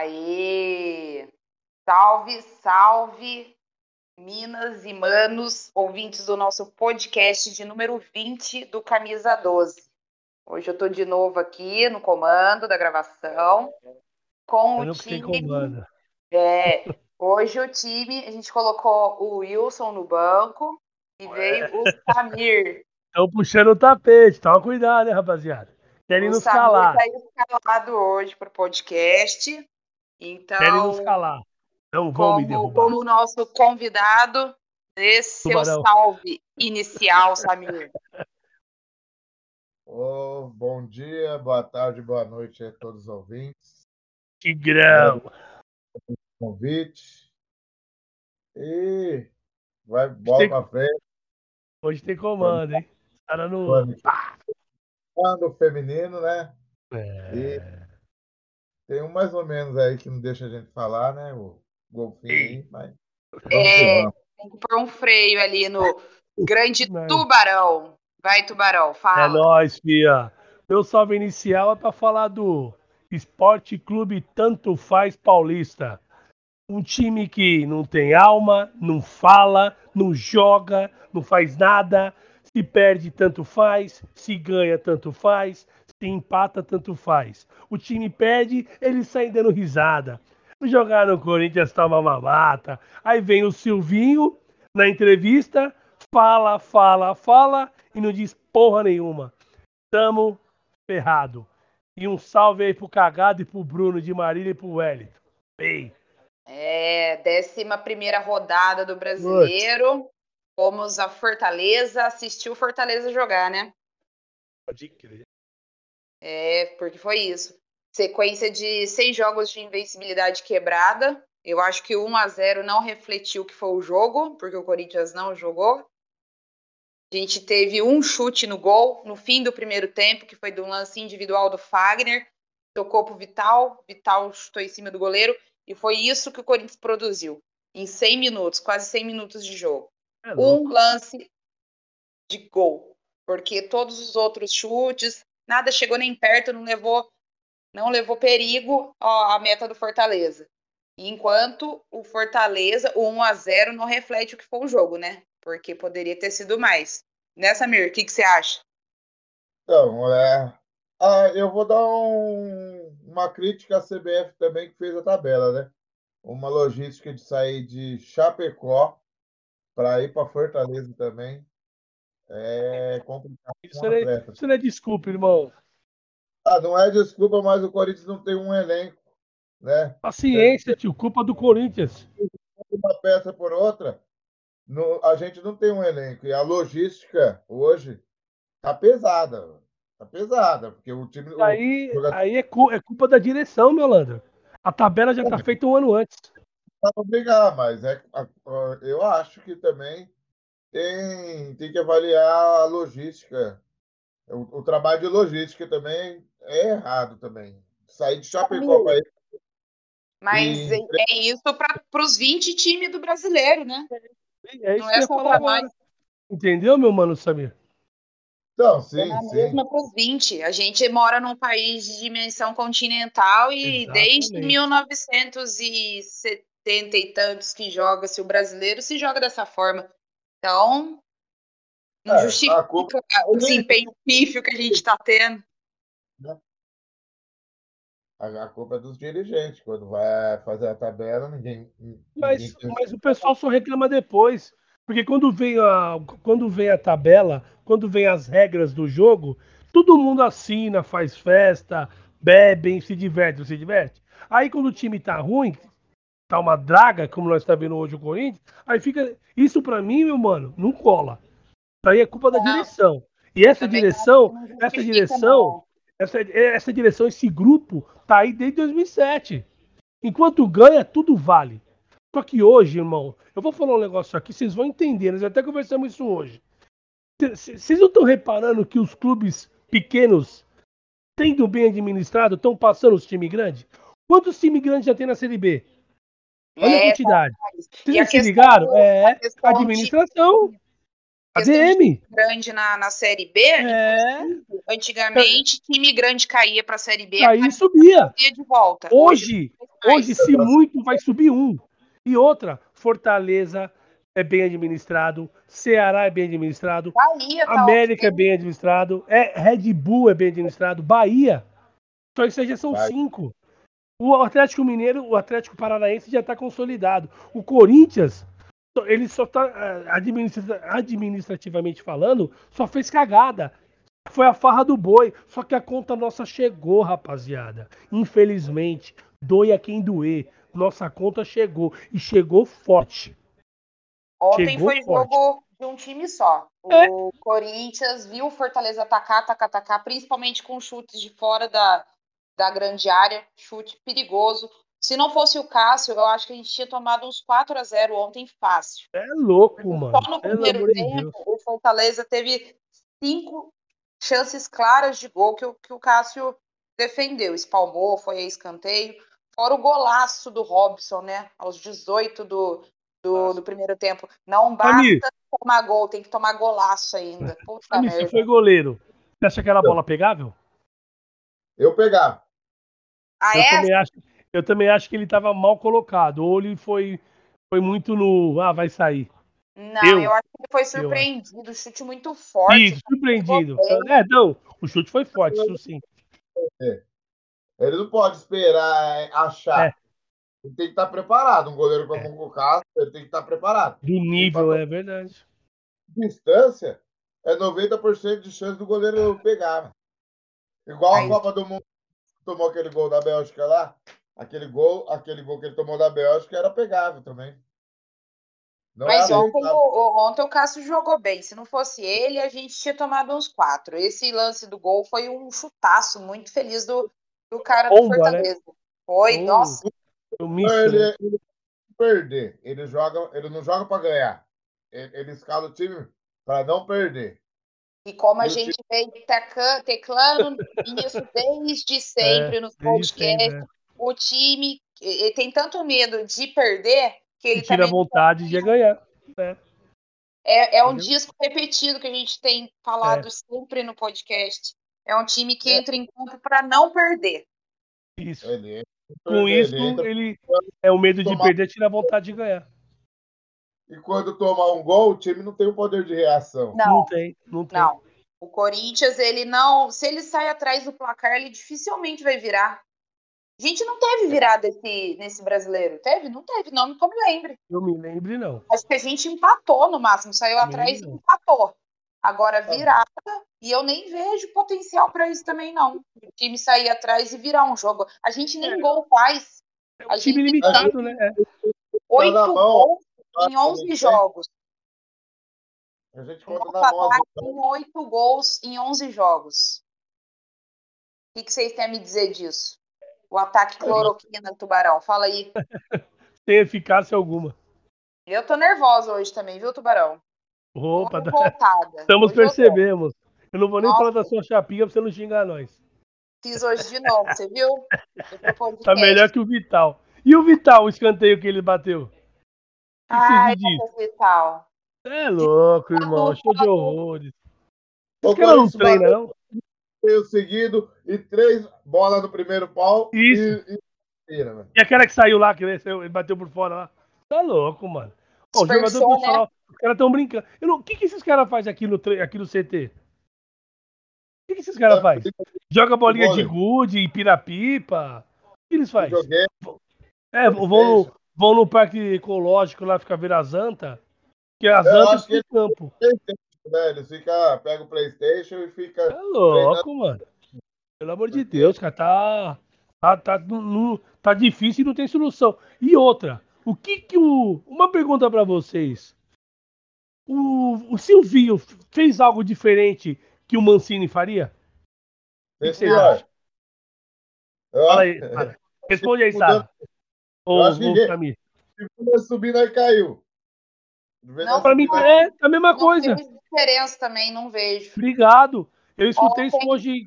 Aê! Salve, salve, Minas e Manos, ouvintes do nosso podcast de número 20 do Camisa 12. Hoje eu tô de novo aqui no comando da gravação com Eu o time. É, hoje o time, a gente colocou o Wilson no banco e veio o Samir. Estão puxando o tapete, toma cuidado, né, rapaziada? Querem O nos Samir calar. tá escalado hoje para o podcast. Querem nos Então, calar. Não vão me como, derrubar. como nosso convidado, dê seu Tubarão. salve inicial, Samir. Ô, bom dia, boa tarde, boa noite a todos os ouvintes. Tigrão. Convite. E vai, bola Tem- pra frente. Hoje tem comando, hein? Cara no. Quando feminino, né? É. E tem um mais ou menos aí que não deixa a gente falar, né? O golfinho, aí, mas É, tem que pôr um freio ali no grande tubarão. Vai, tubarão, É fala. nóis, fia. Meu salve inicial é pra falar do Esporte Clube Tanto Faz Paulista. Um time que não tem alma, não fala, não joga, não faz nada. Se perde, tanto faz. Se ganha, tanto faz. Empata, tanto faz. O time perde, eles saem dando risada. Jogar no Corinthians toma mamata. Aí vem o Silvinho na entrevista, fala, fala, fala e não diz porra nenhuma. Tamo ferrado. E um salve aí pro Cagado e pro Bruno de Marília e pro Wellington. Ei, É, décima primeira rodada do brasileiro. Fomos a Fortaleza, assistiu Fortaleza jogar, né? pode crer. É, porque foi isso. Sequência de seis jogos de invencibilidade quebrada. Eu acho que o 1 a 0 não refletiu o que foi o jogo, porque o Corinthians não jogou. A gente teve um chute no gol no fim do primeiro tempo, que foi do lance individual do Fagner. Tocou pro Vital, Vital chutou em cima do goleiro. E foi isso que o Corinthians produziu. Em 100 minutos, quase 100 minutos de jogo É um lance de gol, porque todos os outros chutes, nada chegou nem perto, não levou, não levou perigo ó, à meta do Fortaleza. Enquanto o Fortaleza, o 1 a 0 não reflete o que foi o jogo, né? Porque poderia ter sido mais. Né, Samir? O que, que você acha? Então, é. Ah, eu vou dar um- uma crítica à CBF também, que fez a tabela, né? Uma logística de sair de Chapecó para ir para Fortaleza também. É complicado. Isso não, é, isso não é desculpa, irmão. Ah, não é desculpa, mas o Corinthians não tem um elenco, né? Paciência, tio. Culpa do Corinthians. Uma peça por outra, no- a gente não tem um elenco. E a logística hoje tá pesada. Tá pesada, porque o time. o- Aí, jogador- aí é, cu- é culpa da direção, meu Landro. A tabela já tá feita um ano antes. Dá pra brigar, mas é, eu acho que também tem, tem que avaliar a logística. O, o trabalho de logística também é errado também. Sair de Chapecó para. Mas E- é é isso para os 20 times do brasileiro, né? É isso Não é só agora. nós. Entendeu, meu mano Samir? Então, É sim, na sim. mesma para os 20. A gente mora num país de dimensão continental e desde Exatamente. 1970 e tantos que joga-se o brasileiro se joga dessa forma. Então, não É, justifica a culpa- o desempenho pífio que a gente está tendo. A, a culpa é dos dirigentes. Quando vai fazer a tabela, ninguém. Mas, ninguém tem- mas o pessoal só reclama depois. Porque quando vem, a, quando vem a tabela, quando vem as regras do jogo, todo mundo assina, faz festa, bebem, se diverte, se diverte. Aí quando o time tá ruim, tá uma draga, como nós tá vendo hoje o Corinthians, aí fica. Isso pra mim, meu mano, não cola. Isso aí é culpa da Não. direção. E essa direção, essa direção, essa, essa direção, esse grupo, tá aí desde 2007. Enquanto ganha, tudo vale. Só que hoje, irmão, eu vou falar um negócio aqui, vocês vão entender, nós até conversamos isso hoje. Vocês não estão reparando que os clubes pequenos, tendo bem administrado, estão passando os times grandes? Quantos times grandes já tem na Série B? Olha a É, quantidade. e Vocês a se ligaram? do- É, a administração. de ADM. grande na, na Série B, É, antigamente time grande caía para a Série B, aí subia. caía de volta. Hoje, Hoje, se muito, vai subir um. E outra, Fortaleza é bem administrado, Ceará é bem administrado, Bahia tá América é bem administrado, é Red Bull é bem administrado, Bahia. Só isso aí já são Vai. cinco. O Atlético Mineiro, o Atlético Paranaense já está consolidado. O Corinthians, ele só está administrativamente falando, só fez cagada. Foi a farra do boi. Só que a conta nossa chegou, rapaziada. Infelizmente, doe a quem doer. Nossa conta chegou. E chegou forte. Ontem Chegou foi forte. jogo de um time só. O É. Corinthians viu o Fortaleza atacar, atacar, atacar, principalmente com chutes de fora da, da grande área, chute perigoso. Se não fosse o Cássio, eu acho que a gente tinha tomado uns 4 a 0 ontem fácil. É louco, mano. Só no primeiro tempo, o Fortaleza teve cinco chances claras de gol que, o- que o Cássio defendeu. Espalmou, foi a escanteio. Fora o golaço do Robson, né? Aos 18 do, do, do primeiro tempo. Não basta tomar gol, tem que tomar golaço ainda. Puta Samir, você merda. foi goleiro. Você acha aquela bola pegável? Eu pegava. Ah, Eu é? também acho, eu também acho que ele estava mal colocado. Ou ele foi, foi muito no. Ah, vai sair. Não, Eu- eu, acho que ele foi surpreendido. Chute muito forte. Isso, surpreendido. É, não. O chute foi forte, isso sim. Ele não pode esperar é, achar. É. Ele tem que estar preparado. Um goleiro como o Cássio, ele tem que estar preparado. Do nível, é verdade. Distância é 90% de chance do goleiro pegar. Igual Aí. a Copa do Mundo tomou aquele gol da Bélgica lá. Aquele gol, aquele gol que ele tomou da Bélgica era pegável também. Não Mas é ontem, o, ontem o Cássio jogou bem. Se não fosse ele, a gente tinha tomado uns quatro. Esse lance do gol foi um chutaço muito feliz do, do cara do né? Fortaleza. Foi, Hum, nossa. Ele, né? ele não perder. Ele joga, ele não joga para ganhar. Ele, ele escala o time para não perder. E como a eu gente vem teclando isso desde sempre nos É, Desde podcasts, sempre, é. o time tem tanto medo de perder que ele E tira a também vontade de ganhar. É, é um Entendeu? disco repetido que a gente tem falado sempre no podcast. É um time que É. entra em campo para não perder. Isso. Com isso, ele é o medo de perder, tira a vontade de ganhar. E quando tomar um gol, o time não tem o poder de reação. Não, Não, tem, não tem. não. O Corinthians, ele não. Se ele sai atrás do placar, ele dificilmente vai virar. A gente não teve virada esse, nesse brasileiro. Teve? Não teve, não me como lembre. Eu me lembro, não. Acho que a gente empatou no máximo. Saiu atrás e empatou. Agora, virada, e eu nem vejo potencial para isso também, não. O time sair atrás e virar um jogo. A gente nem É. gol faz. É um A time gente- limitado, né? É. Oito na mão, gols em praticamente, 11 hein? jogos. A gente O conta nosso na mão. ataque tem oito gols em 11 jogos. O que, vocês têm a me dizer disso? O ataque cloroquina, Tubarão. Fala aí. Sem eficácia alguma. Eu tô nervosa hoje também, viu, Tubarão? Tô Opa, tá- revoltada. estamos Hoje eu tô. percebemos. Eu não vou nem Nossa. falar da sua chapinha pra você não xingar nós. Fiz hoje de novo, você viu? Tô. Tá melhor que o Vital. E o Vital, o escanteio que ele bateu? Ai, Vital. É louco, irmão. Show de horrores. O Os caras não treinam, não? o seguido e três bolas no primeiro pau. Isso. E, e. E aquela que saiu lá, que ele bateu por fora lá. Tá louco, mano. Ó, o jogador Dispersou, né? os caras tão brincando. Não- O que, que esses caras fazem aqui no, tre- aqui no CT? O que, que esses caras fazem? Joga bolinha de gude e pira-pipa? O que eles fazem? É, vão vão no parque ecológico lá ficar ver as antas. Que acho que ficam em campo. Né? Eles fica, pega o Playstation e fica. É louco, mano. Pelo amor de Deus, cara, tá. Tá, tá, não- tá difícil e não tem solução. E outra, o que que o. Uma pergunta pra vocês. O, o Silvinho fez algo diferente que o Mancini faria? O que acham? eu Fala aí. Responde aí, Sara. Que- ô, Camille. Se for subindo aí caiu. Não, Pra mim quando, é a mesma Não coisa. tem diferença também, não vejo. Obrigado. Eu escutei isso hoje.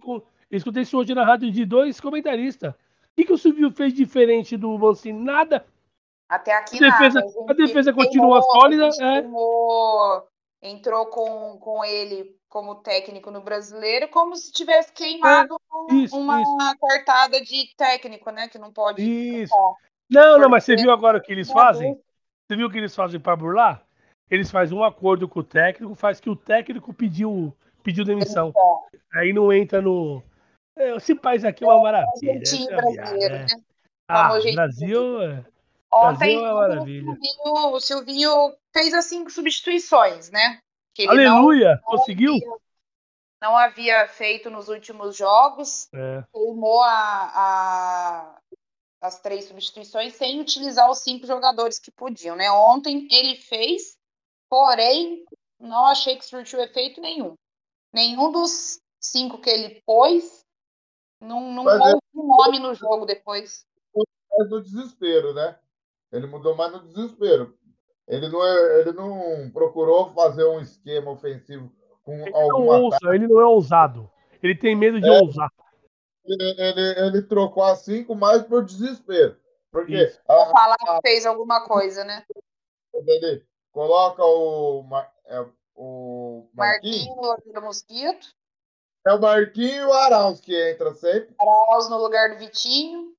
escutei isso hoje na rádio de dois comentaristas. O que, que o Silvio fez diferente do Mancini? Nada. Até aqui A defesa- nada. a defesa teimou, continua sólida, A gente é. entrou com, com ele como técnico no brasileiro, como se tivesse queimado é, isso, uma isso. cartada de técnico, né? Que não pode. Isso. Não, não, mas você viu agora o que eles fazem? Você viu o que eles fazem para burlar? Eles fazem um acordo com o técnico, faz que o técnico pediu, pediu demissão. Aí não entra no. É, esse país aqui é uma maravilha. É brasileiro, né? Ah, Brasil. É... Ontem Brasil é maravilha. O, Silvinho, o Silvinho fez as cinco substituições, né? Aleluia! Não, Conseguiu? Não havia feito nos últimos jogos. É. Queimou a, a, as três substituições sem utilizar os cinco jogadores que podiam, né? Ontem ele fez, porém, não achei que surtiu efeito nenhum. Nenhum dos cinco que ele pôs não, não houve é... nome no jogo depois. É do desespero, né? Ele mudou mais no desespero. Ele não, é, ele não procurou fazer um esquema ofensivo com ele alguma. Não ousa, ele não é ousado. Ele tem medo de é, ousar. Ele, ele, ele, trocou a cinco mais por desespero. Porque. A, falar que fez alguma coisa, né? Ele coloca o, é, o Marquinhos. Marquinhos no Mosquito. É o Marquinhos e o Arauz que entra sempre. Arauz no lugar do Vitinho.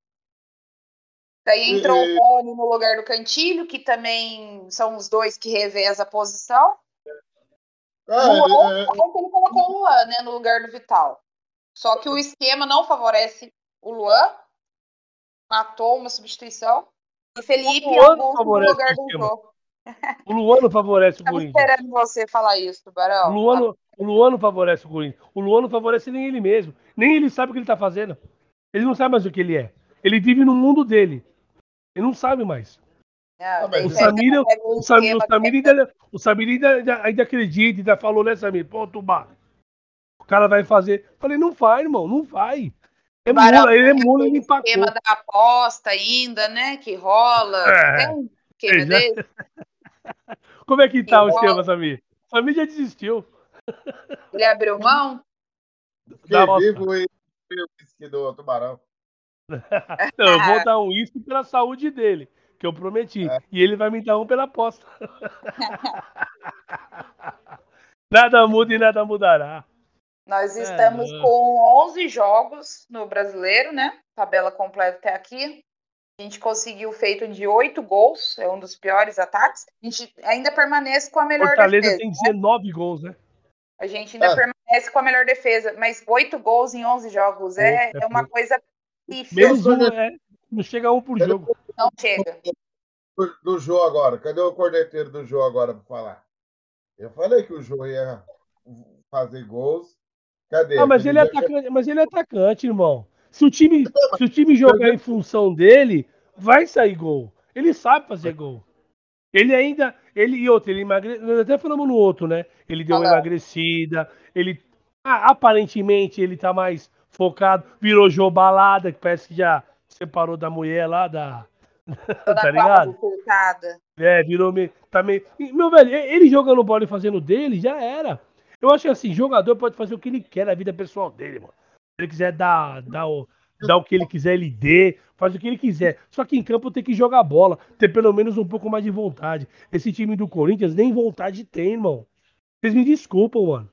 Daí entrou e... o Rony no lugar do Cantilho, que também são os dois que revezam a posição. Ah, ele, é... ele colocou o Luan né, no lugar do Vital. Só que o esquema não favorece o Luan. Matou uma substituição. E Felipe Augusto no lugar do jogo. O Luan não favorece o Corinthians. Estava esperando você falar isso, Barão. O Luan, não, o Luan não favorece o Corinthians. O Luan não favorece nem ele mesmo. Nem ele sabe o que ele está fazendo. Ele não sabe mais o que ele é. Ele vive no mundo dele. Ele não sabe mais. Ah, o Samir, o Samir, o Samir, ainda, o Samir ainda, ainda acredita, ainda falou, né, Samir? Pô, Tubá, o cara vai fazer. Falei, não vai, irmão, não vai. É mula, ele é mula, ele empacou. esquema da aposta ainda, né, que rola. É, Tem um esquema. Como é que tá que o esquema, Samir? Samir já desistiu. Ele abriu mão? Fiquei vivo e o whisky do tubarão. Não, eu vou dar um uísque pela saúde dele, que eu prometi. É. E ele vai me dar um pela aposta. nada muda e nada mudará. Nós estamos é. com 11 jogos no brasileiro, né? Tabela completa até aqui. A gente conseguiu feito de 8 gols, é um dos piores ataques. A gente ainda permanece com a melhor Fortaleza defesa. tem 19 né? gols, né? A gente ainda é. permanece com a melhor defesa, mas 8 gols em 11 jogos é, é, é uma coisa Menos um, é, não chega um por jogo. Não chega. Do, do Jô agora. Cadê o corneteiro do Jô agora para falar? Eu falei que o Jô ia fazer gols. Cadê? Ah, mas ele, é atacante, mas ele é atacante, irmão. Se o time, se o time jogar em função dele, vai sair gol. Ele sabe fazer gol. Ele ainda. Ele e outro, ele emagreceu. Até falamos no outro, né? Ele deu uma emagrecida. Ele. Ah, aparentemente ele tá mais focado, virou Jô Balada, que parece que já separou da mulher lá, da. tá ligado? É, virou meio. Tá meio... Meu velho, ele jogando bola e fazendo dele, já era. Eu acho que assim, jogador pode fazer o que ele quer na vida pessoal dele, mano. Se ele quiser dar, dar, o, dar o que ele quiser, ele dê, faz o que ele quiser. Só que em campo tem que jogar bola, ter pelo menos um pouco mais de vontade. Esse time do Corinthians nem vontade tem, irmão. Vocês me desculpam, mano.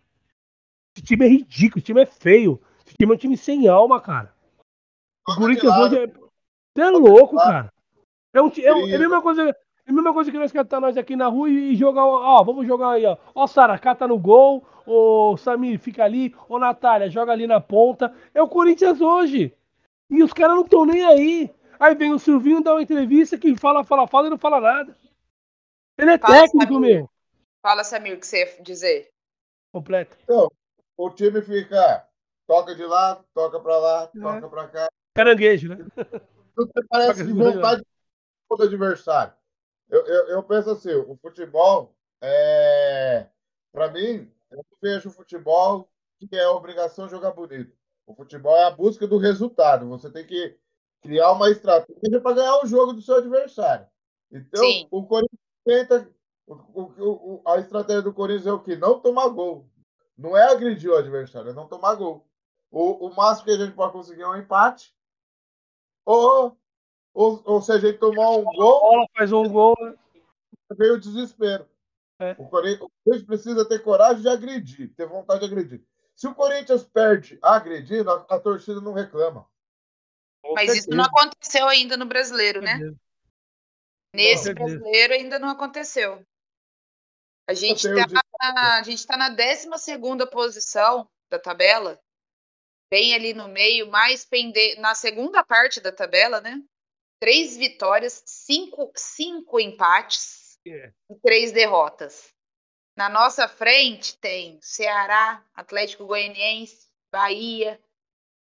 Esse time é ridículo, esse time é feio. Esse time é um time sem alma, cara. O Corinthians hoje é. Você é louco, cara. É, um, é, é, a mesma coisa. É a mesma coisa que nós cantar nós aqui na rua e jogar. Ó, vamos jogar aí, ó. Ó, Saracá tá no gol. O Samir fica ali. Ô, Natália, joga ali na ponta. É o Corinthians hoje. E os caras não estão nem aí. Aí vem o Silvinho dar uma entrevista que fala, fala, fala e não fala nada. Ele é fala, técnico, Samir. meu. Fala, Samir, o que você ia dizer? Completo. Então, o time fica toca de lá, toca para lá, é. toca para cá. Caranguejo, né? Você parece de vontade do adversário. Eu, eu, eu, penso assim, o futebol é. Para mim, eu vejo o futebol que é a obrigação jogar bonito. O futebol é a busca do resultado. Você tem que criar uma estratégia para ganhar o jogo do seu adversário. Então, Sim. o Corinthians tenta. O, o, a estratégia do Corinthians é o que? Não tomar gol. Não é agredir o adversário, é não tomar gol. O, o máximo que a gente pode conseguir é um empate. Ou, ou, ou se a gente tomar um gol. Bola faz um gol. Veio o desespero. É. O, Corinthians, o Corinthians precisa ter coragem de agredir, ter vontade de agredir. Se o Corinthians perde agredindo, a, a torcida não reclama. Mas isso não aconteceu ainda no brasileiro, né? Nesse brasileiro ainda não aconteceu. A gente está na, tá na 12 posição da tabela, bem ali no meio, mais pende... na segunda parte da tabela, né? Três vitórias, cinco, cinco empates yeah. É. e três derrotas. Na nossa frente tem Ceará, Atlético Goianiense, Bahia,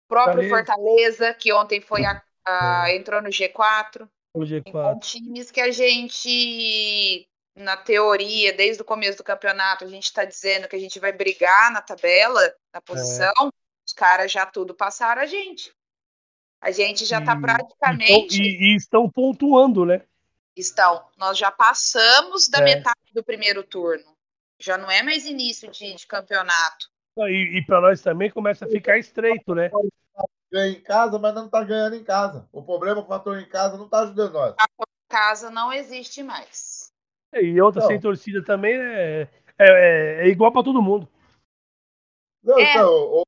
próprio Fortaleza, que ontem foi a, a, é. entrou no G4. O G4. Então, times que a gente, na teoria, desde o começo do campeonato, a gente está dizendo que a gente vai brigar na tabela, na é. posição, é. os caras já tudo passaram a gente. A gente já está praticamente. E, e, estão pontuando, né? Estão. Nós já passamos da é. metade do primeiro turno. Já não é mais início de, de campeonato. E, e para nós também começa a ficar estreito, né? Ganha em casa, mas não está ganhando em casa. O problema, o fator em casa não está ajudando nós. Em casa não existe mais. E outra então, sem torcida também é, é, é, é igual para todo mundo. Não, é. então,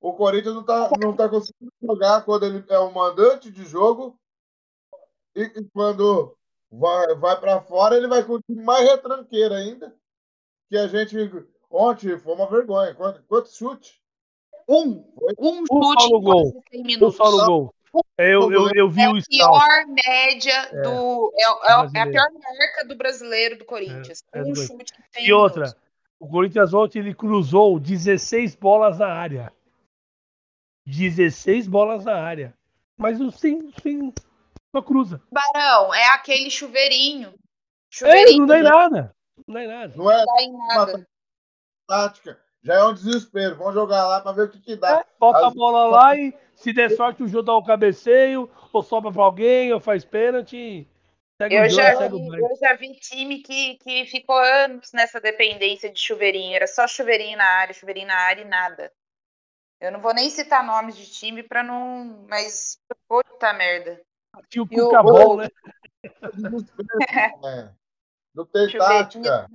o, Corinthians não está não tá conseguindo jogar quando ele é o mandante de jogo e, e quando vai, vai para fora ele vai com mais retranqueiro ainda. Que a gente Ontem foi uma vergonha. Quanto, quanto chute? Um. Um chute um só no gol. Um só no gol. Eu, eu, eu vi é o a pior média é. do. É, é, é, a pior marca do brasileiro do Corinthians. É, é um chute que tem. E outra, o Corinthians ontem ele cruzou 16 bolas na área. 16 bolas na área. Mas sim, sim, só cruza. Barão, é aquele chuveirinho. chuveirinho é, não dá em nada. Não dá em nada. Não é, não dá em nada tática. Já é um desespero. Vamos jogar lá para ver o que, que dá. É, bota As... a bola lá e se der sorte o jogo dá um cabeceio, ou sobra para alguém, ou faz pênalti. Eu, já vi, eu já vi time que, que ficou anos nessa dependência de chuveirinho. Era só chuveirinho na área, chuveirinho na área e nada. Eu não vou nem citar nomes de time para não. Mas, puta merda. Aqui o Cuca bom, né? é. Não tem tática.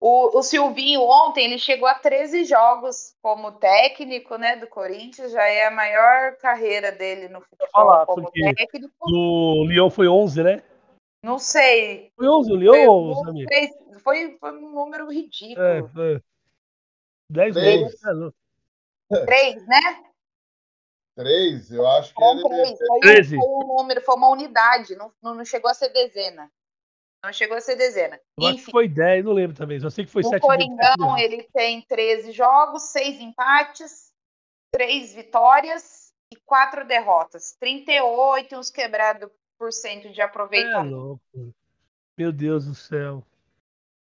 O, o, Silvinho ontem ele chegou a 13 jogos como técnico né, do Corinthians, já é a maior carreira dele no futebol falar, como técnico. O Leão foi 11, né? Não sei. Foi 11 o Leão ou Samir? Foi, foi um número ridículo. É, foi. 10 vezes. 3, né? 3, eu acho que ele... Foi, 13. foi um número, foi uma unidade, não, não chegou a ser dezena. Não chegou a ser dezena. Eu Enfim, acho que foi 10, não lembro também. Só sei que foi 7. O Coringão, ele tem 13 jogos, 6 empates, 3 vitórias e 4 derrotas. 38 uns quebrados por cento de aproveitamento. É louco. Meu Deus do céu.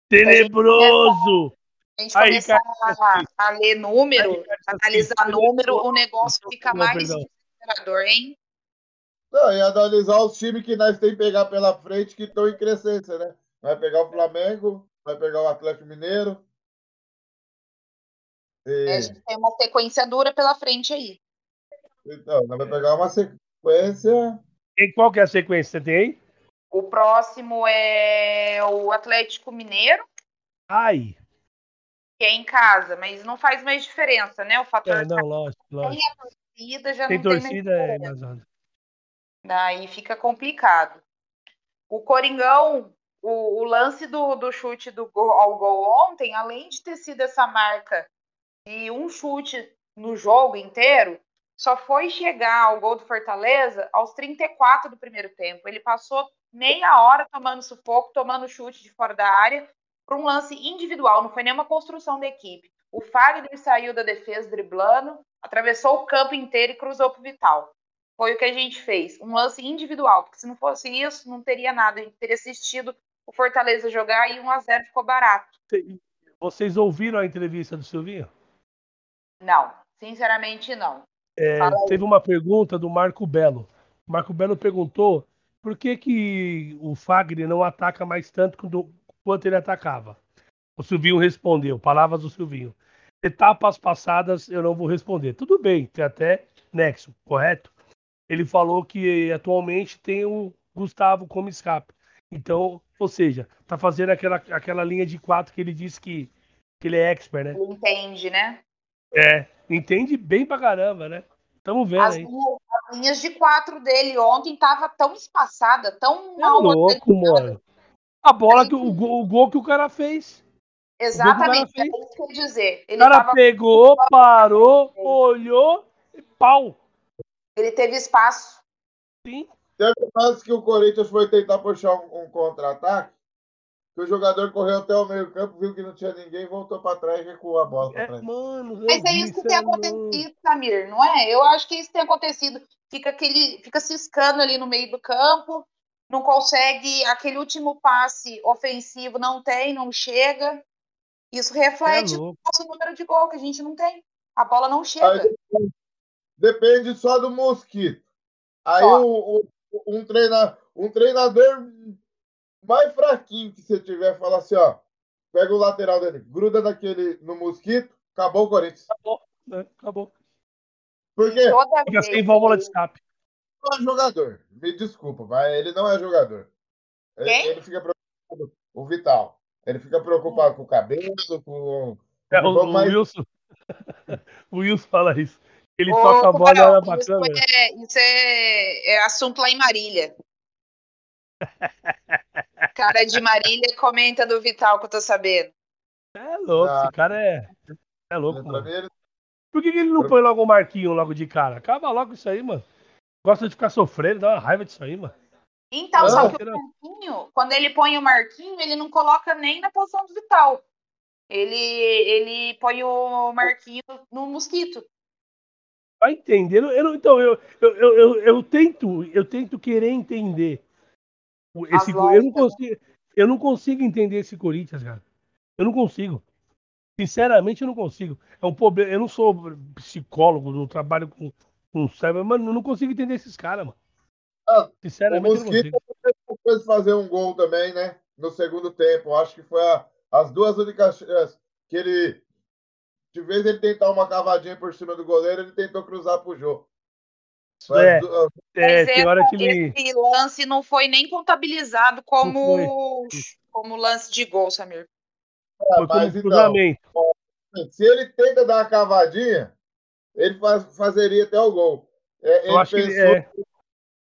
Tenebroso! A gente começar a, a, ler número, Aí, analisar número, o negócio fica mais desesperador, hein? Não, e analisar os times que nós temos que pegar pela frente que estão em crescência, né? Vai pegar o Flamengo, vai pegar o Atlético Mineiro. E... É, a gente tem uma sequência dura pela frente aí. Então, nós vamos pegar uma sequência. E qual que é a sequência? Você tem O próximo é o Atlético Mineiro. Ai. Que é em casa, mas não faz mais diferença, né? O fator. É, não, lógico, lógico. Tem a torcida, já tem não torcida, tem mais é mais Daí fica complicado. O Coringão, o, o lance do, do chute do gol, ao gol ontem, além de ter sido essa marca de um chute no jogo inteiro, só foi chegar ao gol do Fortaleza aos 34 do primeiro tempo. Ele passou meia hora tomando sufoco, tomando chute de fora da área, para um lance individual, não foi nenhuma construção da equipe. O Fagner saiu da defesa driblando, atravessou o campo inteiro e cruzou para o Vital foi o que a gente fez, um lance individual, porque se não fosse isso, não teria nada, a gente teria assistido o Fortaleza jogar e 1 a 0 ficou barato. Vocês ouviram a entrevista do Silvinho? Não, sinceramente não. É, teve uma pergunta do Marco Belo. O Marco Belo perguntou por que, que o Fagner não ataca mais tanto quanto, quanto ele atacava. O Silvinho respondeu, palavras do Silvinho. Etapas passadas eu não vou responder. Tudo bem, tem até nexo, correto? ele falou que atualmente tem o Gustavo como escape. Então, Ou seja, tá fazendo aquela, aquela linha de quatro que ele disse que, que ele é expert, né? Entende, né? É, entende bem pra caramba, né? Tamo vendo As aí. linhas, as linhas de quatro dele ontem tava tão espaçada, tão É mal louco, mano. A bola que o, gol- o gol que o cara fez. Exatamente, cara é isso que eu ia dizer. O Ele, cara tava, pegou, parou, olhou e pau. ele teve espaço. Sim. Teve lance que o Corinthians foi tentar puxar um, um contra-ataque, que o jogador correu até o meio-campo, viu que não tinha ninguém, voltou para trás e recuou a bola para É, trás. mano, Mas é isso que tem é acontecido, Samir, não é? Eu acho que isso tem acontecido. Fica aquele, fica ciscando ali no meio do campo, não consegue aquele último passe ofensivo, não tem, não chega. Isso reflete É louco. nosso número de gol que a gente não tem. A bola não chega. Aí, depende só do mosquito. Aí o, o- um, treina, um treinador mais fraquinho que você tiver, fala assim, ó, pega o lateral dele, gruda naquele, no mosquito, acabou o Corinthians. né? Acabou. Por quê? Toda Fica vez sem válvula de escape. Não é jogador. Me desculpa, mas ele não é jogador. Ele, Quem? ele fica preocupado. O Vital. Ele fica preocupado com o cabelo, com. É, o, o mas Wilson. o Wilson fala isso. Ele Ô, toca a bola e olha pra isso câmera. é, isso é, é assunto lá em Marília. Cara de Marília comenta do Vital que eu tô sabendo. É louco, Ah. esse cara é. É louco, mano. ele- Por que, que ele não põe logo o Marquinho logo de cara? Acaba logo isso aí, mano. Gosta de ficar sofrendo, dá uma raiva disso aí, mano. Então, Ah, só que o Marquinho, quando ele põe o Marquinho, ele não coloca nem na posição do Vital. Ele, ele põe o Marquinho no mosquito. Vai entender? Eu não- então, eu, eu, eu, eu, tento, eu tento querer entender. Esse, eu, não né? consigo, eu não consigo entender esse Corinthians, cara. Eu não consigo. Sinceramente, eu não consigo. É um problema. Eu não sou psicólogo, não trabalho com, cérebro, mas eu não consigo entender esses caras, mano. Ah, O Sinceramente, não Mosquito fez fazer um gol também, né? No segundo tempo. Acho que foi a- as duas únicas chances que ele. De vez ele tentar uma cavadinha por cima do goleiro, ele tentou cruzar pro jogo. É, é, tem hora que ele. Esse lance não foi nem contabilizado como, como lance de gol, Samir. Como mas então, se ele tenta dar uma cavadinha, ele faz- fazeria até o gol. É, Eu ele acho que ele, pensou é,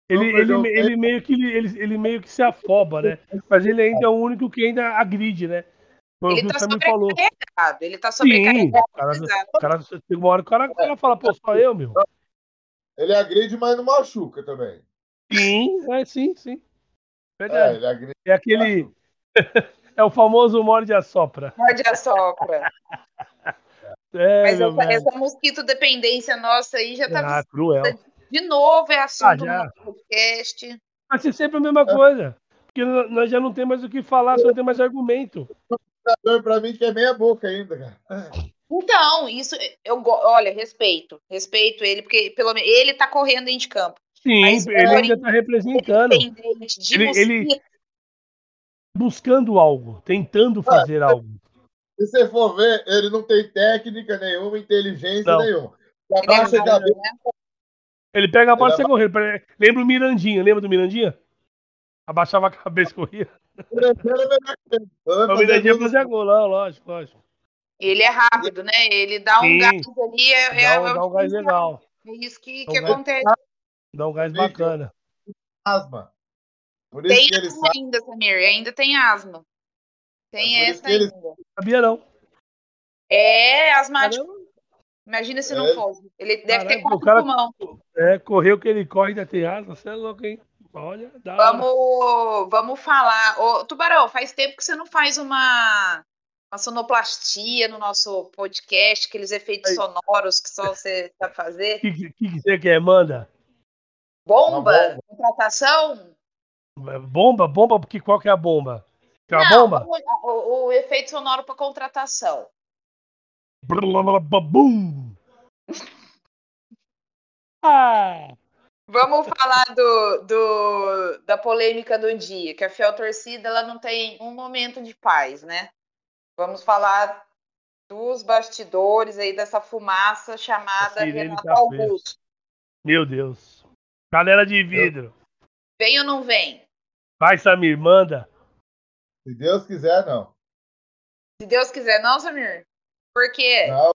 ele, ele, o ele meio que ele, ele meio que se afoba, né? Mas ele ainda é o único que ainda agride, né? Foi o Ele que tá o Samir falou. Ele tá Sim, sobrecarregado. o cara, o cara, tem uma hora que o cara, o cara fala, pô, só eu, meu. Ele agride, mas não machuca também. Sim, é sim, sim. É, Verdade. ele agride. É aquele. é o famoso morde a sopra. Morde a sopra. É, Mas essa, essa mosquito dependência nossa aí já tá Ah, cruel. de novo, é assunto Ah, no podcast. Vai ser sempre a mesma coisa. Porque nós já não temos mais o que falar, só não tem mais argumento. Pra mim, que é meia boca ainda, cara. Então, isso eu olha, respeito, respeito ele, porque pelo menos ele tá correndo dentro de campo. Sim, Mas ele ainda tá representando, Ele- ele- buscando algo, tentando fazer algo. Se você for ver, ele não tem técnica nenhuma, inteligência Não. nenhuma. Ele é cabeça, né? Ele pega a bola e correndo. Pare- Lembra o Mirandinha? Lembra do Mirandinha? Abaixava a cabeça e corria. O fazer Mirandinha fazia gol, não, lógico, lógico. Ele é rápido, né? Ele dá um Sim. gás ali, é, é, Dá, um- é o dá um gás legal. É isso que, que um gás- acontece. Dá um gás bacana. asma. Por isso Tem que ele asma sabe. ainda, Samir, ainda tem asma. Tem É por isso essa ainda. Sabia não. É asmático. Caramba. Imagina se não É. fosse. Ele deve ter Caraca, o quatro cara- pulmão. É, correu que ele corre ainda tem asa. Você é louco, hein? Olha, dá. hora. Vamos, vamos falar. Ô, Tubarão, faz tempo que você não faz uma, uma sonoplastia no nosso podcast, aqueles efeitos Aí. sonoros que só você sabe O fazer. que, que, que você quer? Manda. Bomba? Bomba. Contratação? Bomba? Bomba? Porque qual que é a bomba? Uma Não, bomba? vamos- o, o efeito sonoro para contratação. Ah! Vamos falar do, do- da polêmica do dia, que a fiel torcida ela não tem um momento de paz, né? Vamos falar dos bastidores aí dessa fumaça chamada Renato tá. Augusto. Meu Deus. Galera de vidro. Vem ou não vem? Vai, Samir, manda. Se Deus quiser, não. Se Deus quiser, não, Samir? Por quê? Não.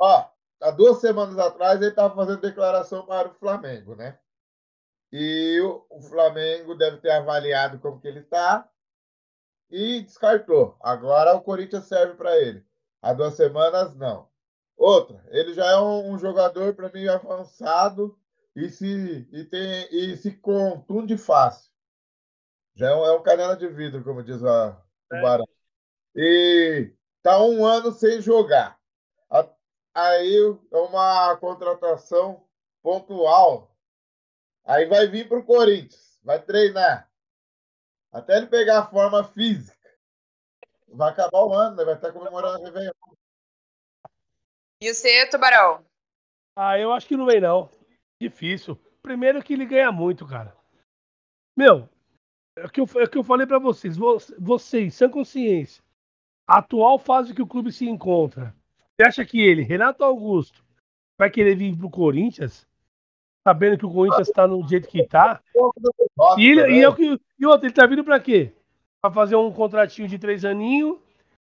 Ó, há duas semanas atrás ele estava fazendo declaração para o Flamengo, né? E o, Flamengo deve ter avaliado como que ele está e descartou. Agora o Corinthians serve para ele. Há duas semanas, não. Outra, ele já é um, um jogador, para mim, avançado e se, e tem, e se contunde fácil. Já é um, é um canela de vidro, como diz a, o é. Barão. E tá um ano sem jogar. Aí é uma contratação pontual. Aí vai vir para o Corinthians, vai treinar. Até ele pegar a forma física. Vai acabar o ano, né? vai estar comemorando a Réveillon. E você, Tubarão? Ah, eu acho que não vem, não. Difícil. Primeiro que ele ganha muito, cara. Meu, é o que eu, é o que eu falei para vocês. Vocês, sem consciência, a atual fase que o clube se encontra, você acha que ele, Renato Augusto, vai querer vir pro Corinthians? Sabendo que o Corinthians tá no jeito que tá? E, ele, e, é o que, e outro, ele tá vindo pra quê? Pra fazer um contratinho de três aninhos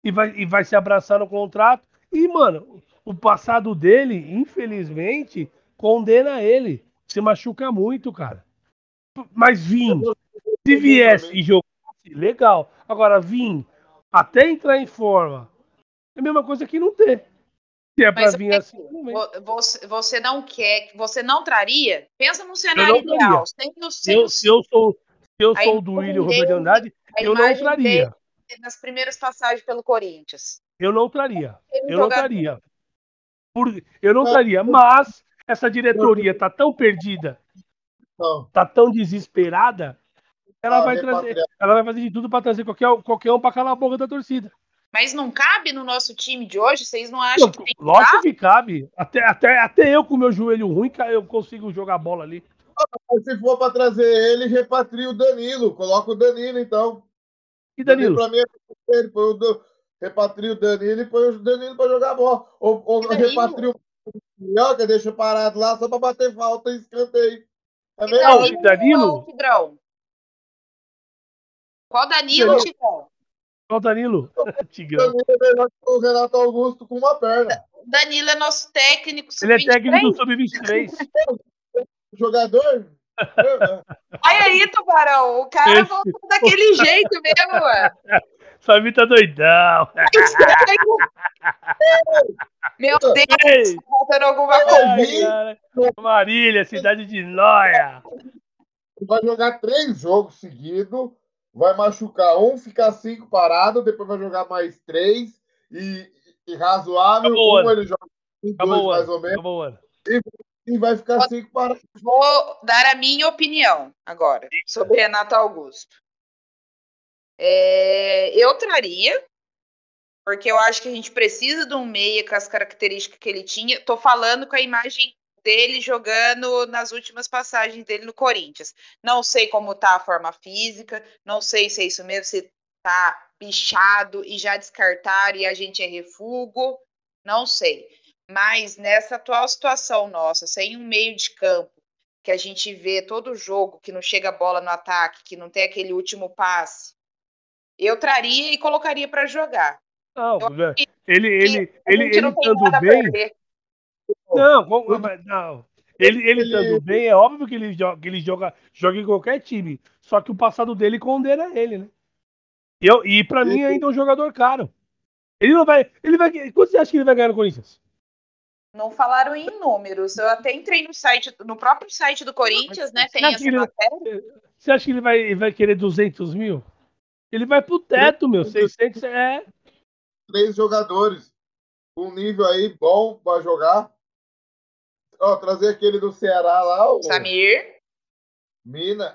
e vai, e vai se abraçar no contrato. E, mano, o passado dele, infelizmente, condena ele. Se machuca muito, cara. Mas vim, se viesse e jogasse, legal. Agora, vim até entrar em forma, é a mesma coisa que não ter. Se é pra vir assim. Você, você não quer, você não traria? Pensa num cenário ideal. Sem, sem eu, se eu sou, se eu sou do William Roberto Andrade, eu não traria. Nas primeiras passagens pelo Corinthians. Eu não traria. Eu não traria. Por, eu não traria. Mas essa diretoria tá tão perdida, tá tão desesperada, ela vai trazer, ela vai fazer de tudo para trazer qualquer, qualquer um para calar a boca da torcida. Mas não cabe no nosso time de hoje? Vocês não acham não, que tem que Lógico que cabe. Até, até, até eu com meu joelho ruim, eu consigo jogar bola ali. Se for para trazer ele, repatria o Danilo. Coloca o Danilo, então. E Danilo? Para mim é ele. Põe o, repatria o Danilo e põe o Danilo para jogar bola. Ou, ou repatria o Minhoca, deixa parado lá só para bater falta e escanteio. É Danilo, Danilo? Qual Danilo, Tigrão? Qual Danilo? É o Renato Augusto com uma perna. Danilo é nosso técnico. Ele é técnico do Sub-23. Jogador? Olha aí, Tubarão. O cara Esse... voltou daquele jeito mesmo, ué. Samir tá doidão. Meu Deus, tá faltando alguma coisa. Marília, cidade de Noia. Vai jogar três jogos seguidos vai machucar um, ficar cinco parado, depois vai jogar mais três e, e razoável. Acabou um ele joga dois Acabou mais ou menos. E, e, vai ficar vou, cinco parados. Vou dar a minha opinião agora sobre Renato Augusto. É, eu traria, porque eu acho que a gente precisa de um meia com as características que ele tinha. Tô falando com a imagem dele jogando nas últimas passagens dele no Corinthians. Não sei como tá a forma física, não sei se é isso mesmo, se tá bichado e já descartaram e a gente é refugo, não sei. Mas nessa atual situação nossa, sem um meio de campo, que a gente vê todo jogo, que não chega a bola no ataque, que não tem aquele último passe, eu traria e colocaria para jogar. Não, ele, ele, ele, ele estando bem, não, não. Ele, ele estando bem, é óbvio que ele, joga, que ele joga, joga em qualquer time. Só que o passado dele condena ele, né? Eu, e pra mim ainda é um jogador caro. Ele não vai. Ele vai. Quanto você acha que ele vai ganhar no Corinthians? Não falaram em números. Eu até entrei no site, no próprio site do Corinthians, né? Tem essa ele, matéria. Você acha que ele vai, vai querer 200 mil? Ele vai pro teto, meu. 600 é. Três jogadores. Um nível aí bom pra jogar. Ó, trazer aquele do Ceará lá. O... Samir. Mina.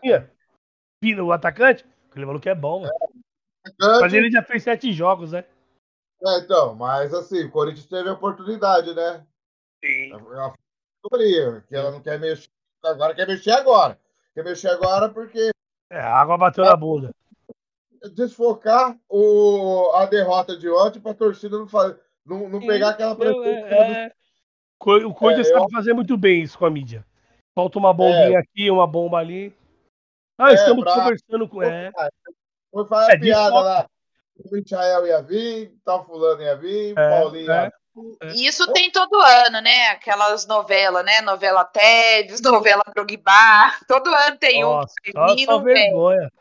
Mina, o atacante? Aquele maluco é bom, mano. É, mas ele já fez sete jogos, né? É, então, mas assim, o Corinthians teve a oportunidade, né? Sim. A categoria, que ela não quer mexer. Agora quer mexer agora. Quer mexer agora porque. É, a água bateu na bunda. Desfocar o, a derrota de ontem pra torcida não, fazer, não, não pegar aquela pressão. É, é, o Corinthians é, sabe eu... fazer muito bem isso com a mídia. Falta uma bombinha é. aqui, uma bomba ali. Ah, é, estamos pra... conversando com. É. Foi fazer É, de piada lá. O Michael ia vir, tal fulano ia vir, É, Paulinho ia é. É. Isso tem todo ano, né? Aquelas novelas, né? Novela Teves, novela Drogba. Todo ano tem um. Nossa, que só, só vergonha.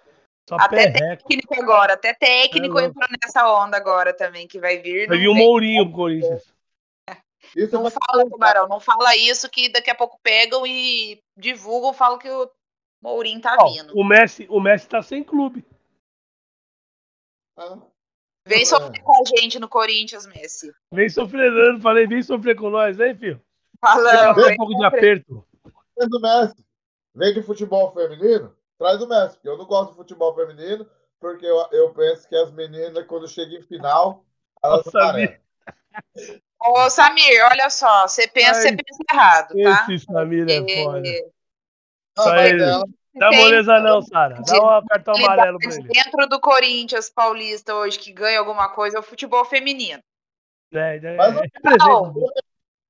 Só Até perreco. Técnico agora, até técnico É entrou nessa onda agora também, que vai vir. Vai vir o. Mourinho pro Corinthians. Isso Não vai fala, Tubarão, não fala isso que daqui a pouco pegam e divulgam, falam que o Mourinho tá Ó, vindo. o Messi, o Messi tá sem clube. Vem É. sofrer com a gente no Corinthians, Messi. Vem sofrendo, falei, vem sofrer com nós, hein, filho? Falando, um vem pouco de sofrer. aperto. Traz o Messi. Vem de futebol feminino, traz o Messi. Porque eu não gosto de futebol feminino, porque eu, eu penso que as meninas, quando chegam em final, elas Nossa, não parecem. Ô, Samir, olha só, você pensa, você pensa errado, tá? Esse Samir é foda. Ele. ela- Dá tem moleza não, Sara. Dá um cartão amarelo pra ele. dentro do Corinthians Paulista hoje que ganha alguma coisa é o futebol feminino. É, é, Mas é. Não.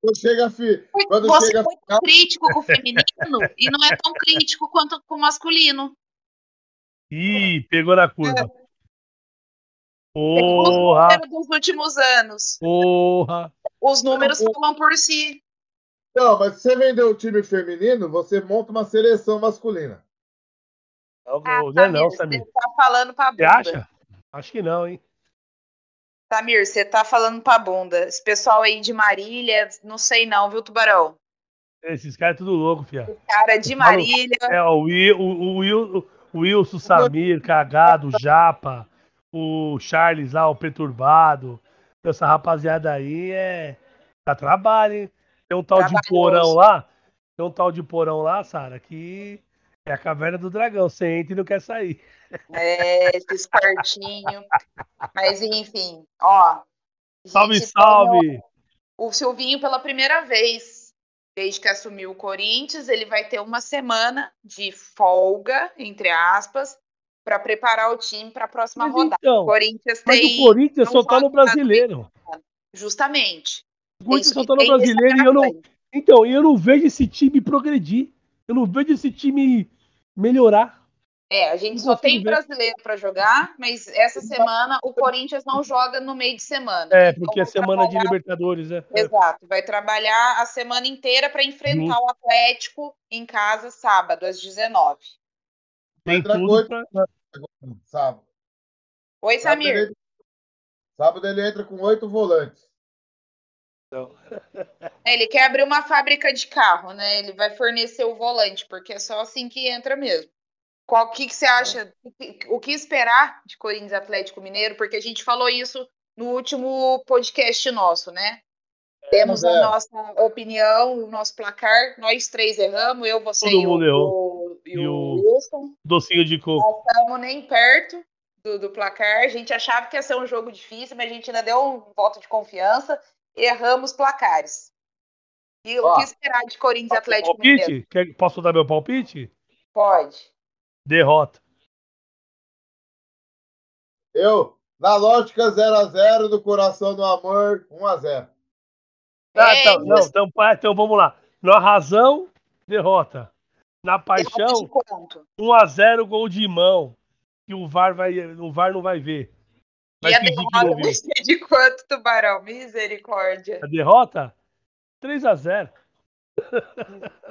Quando chega, fi, quando Você chega é muito crítico com o feminino e não é tão crítico quanto com o masculino. Ih, pegou na curva. Tem os Porra, dos últimos anos. porra. Os números falam por si. Não, mas se você vender o time feminino, você monta uma seleção masculina. Não, Ah, não não, Samir. Você tá falando pra Você bunda. acha? Acho que não, hein? Samir, você tá falando pra bunda. Esse pessoal aí de Marília, não sei não, viu, Tubarão? Esses caras é tudo louco, fia. Cara de Marília. É, o, Will, o, Will, o Wilson, Samir, Cagado, o Japa, o Charles lá, o Perturbado. Essa rapaziada aí é. Dá trabalho, hein? Tem um tal de porão lá. Tem um tal de porão lá, Sara, que é a caverna do dragão. Você entra e não quer sair. É, esses quartinhos. Mas enfim, ó. Salve, salve! O Silvinho, pela primeira vez, desde que assumiu o Corinthians, ele vai ter uma semana de folga, entre aspas, para preparar o time para a próxima Mas rodada. O então, Corinthians mas tem. o Corinthians só tá no brasileiro. Justamente. O Corinthians só tá no brasileiro e eu não. Então, eu não vejo esse time progredir. Eu não vejo esse time melhorar. É, a gente só tem brasileiro para jogar, mas essa semana o Corinthians não joga no meio de semana. É, Então porque é vai semana de trabalhar- Libertadores, é. é. Exato, vai trabalhar a semana inteira para enfrentar o Atlético em casa sábado às 19. Tem Entra tudo coisa- pra... Sábado. Oi, Sábado Samir. ele, sábado ele entra com oito volantes. É, Ele quer abrir uma fábrica de carro, né? Ele vai fornecer o volante, porque é só assim que entra mesmo. Qual que, que você acha? o que- esperar de Corinthians e Atlético Mineiro? Porque a gente falou isso no último podcast nosso, né? Temos a é. nossa opinião, o nosso placar. Nós três erramos, eu, você Todo e, o, o- e E o o- Wilson. docinho de coco. Não estamos nem perto do, do placar. A gente achava que ia ser um jogo difícil, mas a gente ainda deu um voto de confiança. Erramos placares. E o que esperar de Corinthians e Atlético Mineiro? Palpite? Quer- Posso dar meu palpite? Pode. Derrota. Eu, na lógica 0x0, do coração do amor, 1x0. Ah, É então, não, isso. então, então vamos lá. Na razão, derrota. Na paixão, de quanto? 1x0 gol de mão. Que o VAR, vai, o VAR não vai ver. Vai e a derrota vai ser de quanto, Tubarão? Misericórdia. A derrota? 3x0.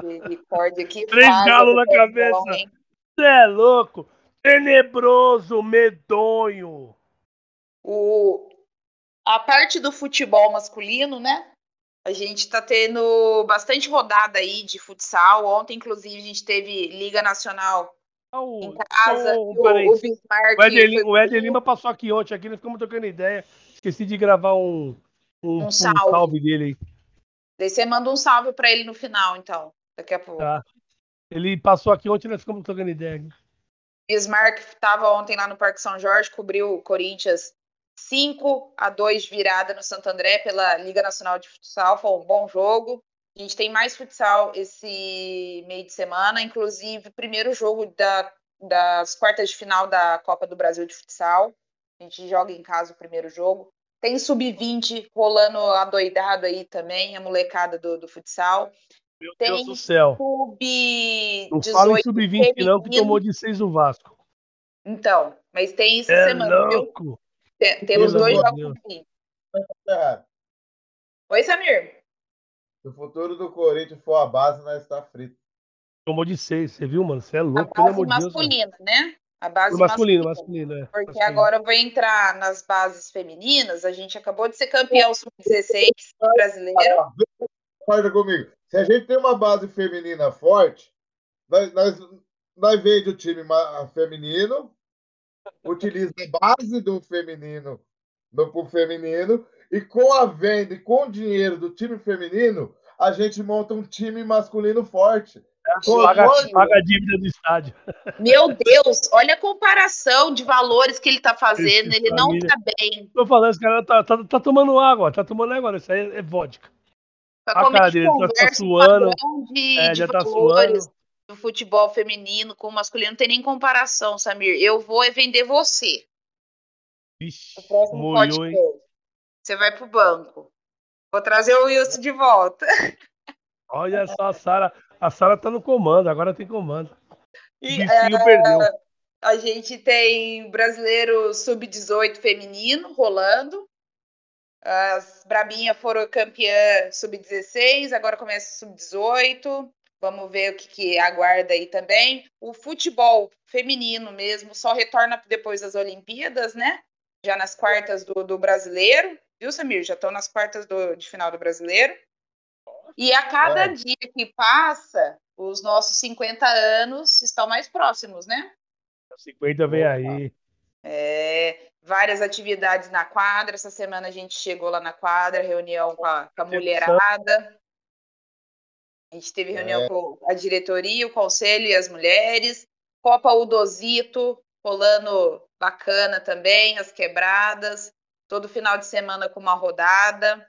Misericórdia. Que Três galos na cabeça. Você é louco. Tenebroso, medonho. O... A parte do futebol masculino, né? A gente tá tendo bastante rodada aí de futsal. Ontem, inclusive, a gente teve Liga Nacional Ah, o- em casa. e o, o Bismarck O Éder, foi Éder Lima passou aqui ontem, aqui, nós ficamos trocando ideia. Esqueci de gravar um, um, Um um salve. salve dele aí. Daí você manda um salve pra ele no final, então. Daqui a pouco. Tá. Ele passou aqui ontem, nós ficamos trocando ideia. Bismarck estava ontem lá no Parque São Jorge, cobriu o Corinthians 5 a 2 de virada no Santo André pela Liga Nacional de Futsal. Foi um bom jogo. A gente tem mais futsal esse meio de semana, inclusive primeiro jogo da, das quartas de final da Copa do Brasil de Futsal. A gente joga em casa o primeiro jogo. Tem sub-20 rolando adoidado aí também, a molecada do, do futsal. Meu Tem Deus do céu. Sub-18. Não fala em sub-20 não, que tomou de 6 o Vasco. Então, Mas tem isso É semana, viu? Tem- Temos Pelo dois jogos. aqui. Oi, Samir. Se o futuro do Corinthians for a base, nós está frito. Tomou de seis, você viu, mano? Você é A louco, pelo base de Deus. masculina, né? A base Masculino, masculina. masculino, é. Porque masculino. agora eu vou entrar nas bases femininas. A gente acabou de ser campeão sub-16 brasileiro. Concorda comigo? Se a gente tem uma base feminina forte, nós, nós, nós vende o time feminino, utiliza a base do feminino no pro feminino, e com a venda e com o dinheiro do time feminino, a gente monta um time masculino forte. Paga, paga a dívida do estádio. Meu Deus, olha a comparação de valores que ele tá fazendo. Esse Ele não tá bem. Tô falando, esse cara tá, tá, tá tomando água, tá tomando água, isso aí é vodka. Pra A cara dele, tá- tá suando. de, É, de já tá valores suando. Do futebol feminino com o masculino não tem nem comparação, Samir. Eu vou é vender você. No próximo molhou, podcast. Você vai pro banco. Vou trazer o Wilson de volta. Olha só, a Sara. A Sara tá no comando, agora tem comando. O E, bichinho é, perdeu. A gente tem brasileiro sub-18 feminino rolando. As Brabinha foram campeã sub-16, agora começa o sub-18. Vamos ver o que, que aguarda aí também. O futebol feminino mesmo só retorna depois das Olimpíadas, né? Já nas quartas do, do brasileiro. Viu, Samir? Já estão nas quartas do- de final do brasileiro. E a cada É. dia que passa, os nossos 50 anos estão mais próximos, né? 50 vem aí. É, várias atividades na quadra. Essa semana a gente chegou lá na quadra, reunião com a, com a mulherada. A gente teve reunião É. com a diretoria, o conselho e as mulheres. Copa Udosito, rolando bacana também, as quebradas. Todo final de semana com uma rodada.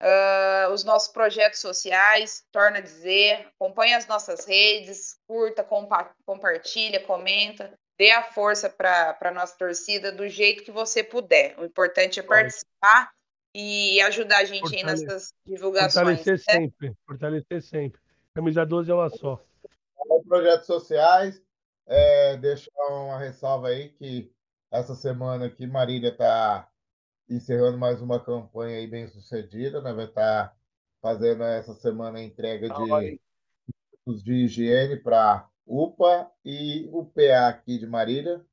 Ah, os nossos projetos sociais, torna a dizer, acompanhe as nossas redes, curta, compa- compartilha, comenta dê a força para a nossa torcida do jeito que você puder. O importante é participar e ajudar a gente aí Fortale- nessas divulgações. Fortalecer né? sempre. Fortalecer sempre. Camisa 12 é uma só. projetos sociais. É, deixar uma ressalva aí que essa semana aqui Marília está encerrando mais uma campanha aí bem sucedida, né? Vai estar fazendo essa semana a entrega de Olha, produtos de higiene para UPA e o PA aqui de Marília,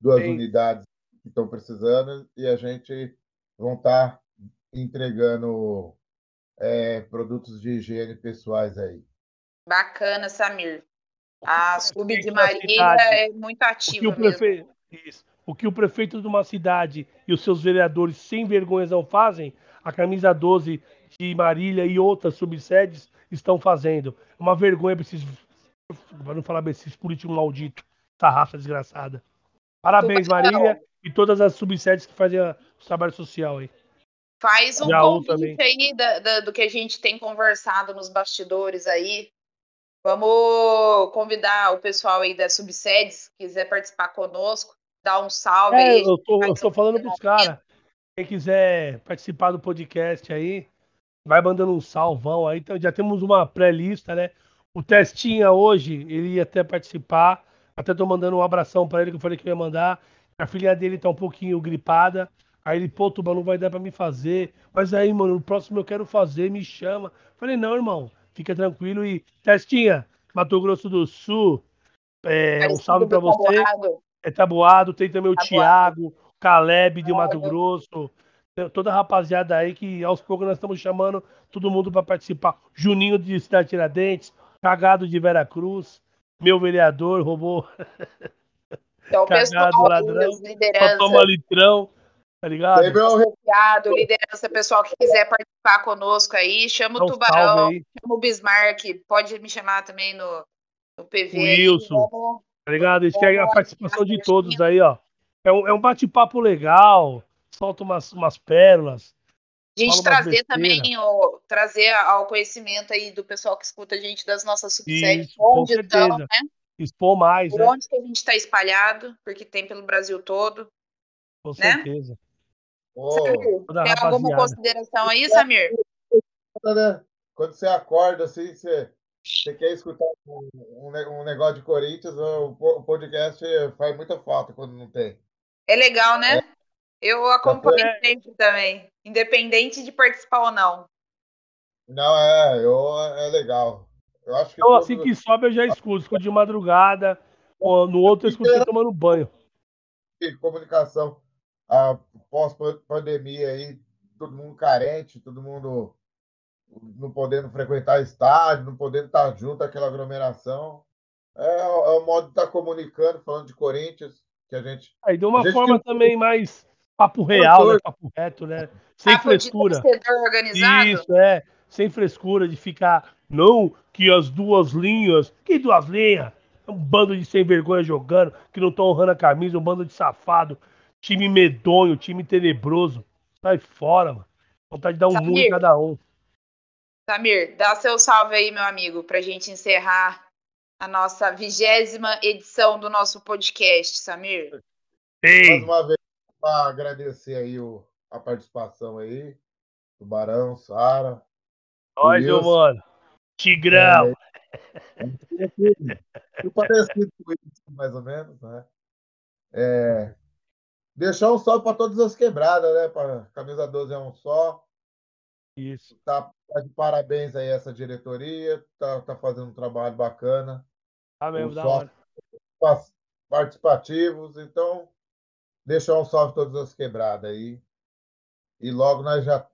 duas Sim. unidades que estão precisando e a gente vão estar entregando é, produtos de higiene pessoais aí. Bacana, Samir. A Sub de Marília é muito O que ativa o mesmo. prefeito, isso. O que o prefeito de uma cidade e os seus vereadores sem vergonhas não fazem, a camisa 12 de Marília e outras subsedes estão fazendo. Uma vergonha para esses, para não falar esses políticos malditos, essa raça desgraçada. Parabéns. Marília e todas as subsedes que fazem o trabalho social aí. Faz um Jaú convite aí da- da- do que a gente tem conversado nos bastidores aí. Vamos convidar o pessoal aí das subsedes, se quiser participar conosco, dar um salve É, aí. eu tô, eu tô falando pros caras. Quem quiser participar do podcast aí, vai mandando um salvão aí. Então, já temos uma pré-lista, né? O Testinha hoje, ele ia até participar. Até tô mandando um abração pra ele que eu falei que eu ia mandar. A filha dele tá um pouquinho gripada. Aí ele, pô, Tuba, não vai dar pra me fazer. Mas aí, mano, no próximo eu quero fazer, me chama. Falei, não, irmão, fica tranquilo e. Testinha, Mato Grosso do Sul, é, um salve pra do você. Taboado. É Taboado, tem também o Taboado. Thiago, o Caleb de Mato. Grosso, toda a rapaziada aí que aos poucos nós estamos chamando todo mundo para participar. Juninho de Cidade Tiradentes, Cagado de Vera Cruz, meu vereador, roubou Então, o Cagado, pessoal, ladrão, tomar litrão, tá ligado? Associado, liderança, pessoal que quiser participar conosco aí, chama o Tubarão, aí, chama o Bismarck, pode me chamar também no, no PV. O aí, Wilson. vamos- tá ligado? A gente quer a participação de todos aí, ó. É um, é um bate-papo legal, solta umas, umas pérolas. A gente trazer besteira. também, o, trazer ao conhecimento aí do pessoal que escuta a gente das nossas com onde estão, né? Expor mais, Por né? onde que a gente está espalhado, porque tem pelo Brasil todo. Com né? certeza. Samir, a tem alguma consideração aí, Samir? Quando você acorda assim, você você quer escutar um, um, negócio de Corinthians, o podcast faz muita falta quando não tem. É legal, né? É. Eu acompanho é. sempre também, independente de participar ou não. Não, é, eu, é legal. Eu acho que então, todo... assim que sobe, eu já escuto. Escuto de madrugada, no outro eu escuto tomando banho. Comunicação pós-pandemia aí, todo mundo carente, todo mundo não podendo frequentar estádio, não podendo estar junto aquela aglomeração. É, é o modo de estar comunicando, falando de Corinthians, que a gente. Aí de uma forma tem... também mais papo real, né? papo reto, né? Sem papo frescura. Isso, é. Sem frescura de ficar. Não, que as duas linhas. Que duas linhas? Um bando de sem vergonha jogando, que não estão honrando a camisa, um bando de safado. Time medonho, time tenebroso. Sai fora, mano. Vontade de dar um Samir, mundo em cada um. Samir, dá seu salve aí, meu amigo, pra gente encerrar a nossa vigésima edição do nosso podcast, Samir. Ei. Mais uma vez, para agradecer aí o, a participação aí, do Barão, Sara. Nós, meu mano. Tigrão. É, é, parecido com isso, mais ou menos, né? É, deixar um salve para todas as quebradas, né? Para camisa 12 é um só. Isso. Tá, tá, de parabéns aí essa diretoria, tá, tá fazendo um trabalho bacana. Tá mesmo, da hora. Participativos, então deixar um salve todas as quebradas aí. E logo nós já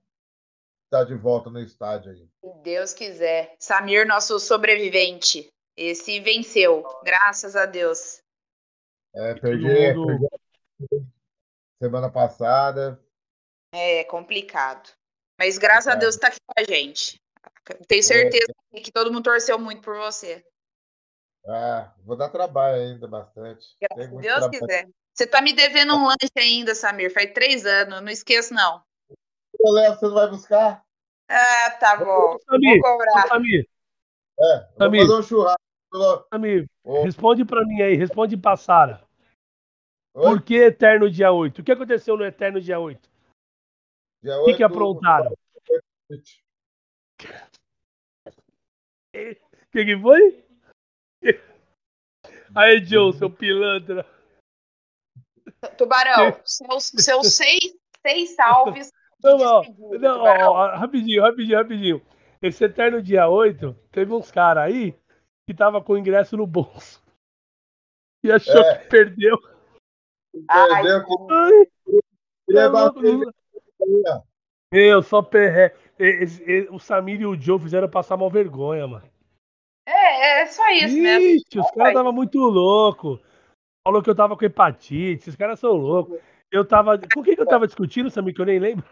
tá de volta no estádio aí. Se Deus quiser. Samir, nosso sobrevivente. Esse venceu, graças a Deus. É, perdi, perdi semana passada. É complicado. Mas graças é. a Deus está aqui com a gente. Tenho é. certeza é. que todo mundo torceu muito por você. Ah, vou dar trabalho ainda bastante. Se Deus trabalho. quiser. Você está me devendo um lanche ainda, Samir. Faz três anos, não esqueço, não. Eu levo, você não vai buscar? Ah, tá bom. Samir, vou cobrar. Samir. É, Samir. vou fazer um churrasco. Samir, oh. responde para mim aí, responde pra Sara. Por que Eterno dia 8? O que aconteceu no Eterno dia 8? Dia 8 o que, que aprontaram? O que, que foi? Aí, Joe, seu pilantra. Tubarão, seus, seus seis, seis salves. Não, não, não ó, rapidinho, rapidinho, rapidinho. Esse Eterno dia 8, teve uns caras aí que tava com o ingresso no bolso. E achou é. que perdeu. Perdeu Meu, só perré. O Samir e o Joe fizeram passar mal vergonha, mano. É, é só isso Ixi, mesmo. Os caras estavam muito loucos. Falou que eu tava com hepatite. Esses caras são loucos. Eu tava. Com quem que eu tava discutindo, Samir, que eu nem lembro?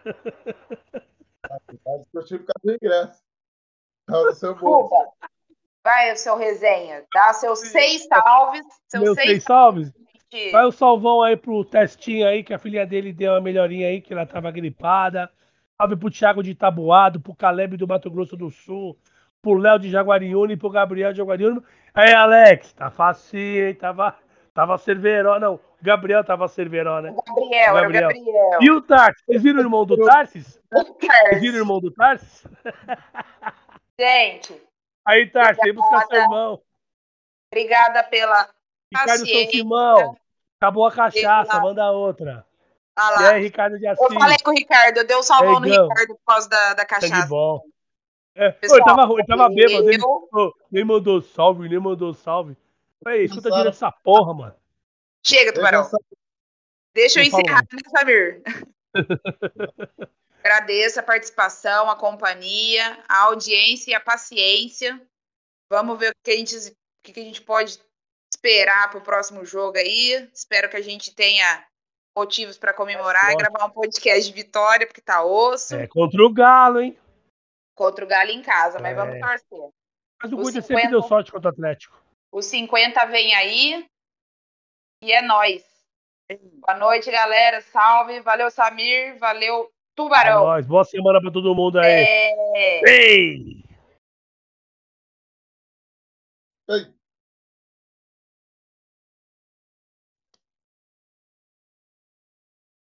discutindo por causa do ingresso. Seu bolso. Vai, o seu resenha. Dá seus seis salves. Seus Meus seis, seis salves? Vai o salvão aí pro testinho aí, que a filha dele deu uma melhorinha aí, que ela tava gripada. Salve pro Thiago de Tabuado, pro Caleb do Mato Grosso do Sul, pro Léo de Jaguariúna e pro Gabriel de Jaguariúna. Aí, Alex, tá fácil, hein? Tava, tava Cerveró, não. O Gabriel tava Cerveró, né? Gabriel, o Gabriel. Gabriel. E o Tarsis? Vocês viram o irmão do Tarsis? Vocês viram o irmão do Tarsis? Gente. Aí, Tarsis, vem buscar seu irmão. Obrigada pela Ricardo São Simão. Acabou a cachaça, manda outra. Ah lá. E aí, Ricardo de Assis? Eu falei com o Ricardo, eu dei um salvão no Ricardo por causa da, da cachaça. Sangue bom. É, Pessoal, ele tava, ele tava bêbado, ele, nem mandou salve, nem mandou salve. Ei, escuta direito essa porra, mano. Chega, Tubarão. Deixa eu encerrar, né, Samir? Agradeço a participação, a companhia, a audiência e a paciência. Vamos ver o que a gente, o que a gente pode esperar para o próximo jogo aí. Espero que a gente tenha motivos para comemorar e gravar um podcast de vitória, porque tá osso. É contra o Galo, hein? Contra o Galo em casa, mas é. vamos torcer. Mas o Gude sempre deu sorte contra o Atlético. Os 50 vem aí e é nós. Boa noite, galera. Salve. Valeu, Samir. Valeu, Tubarão. É nóis. Boa semana para todo mundo aí. É... Ei! Ei!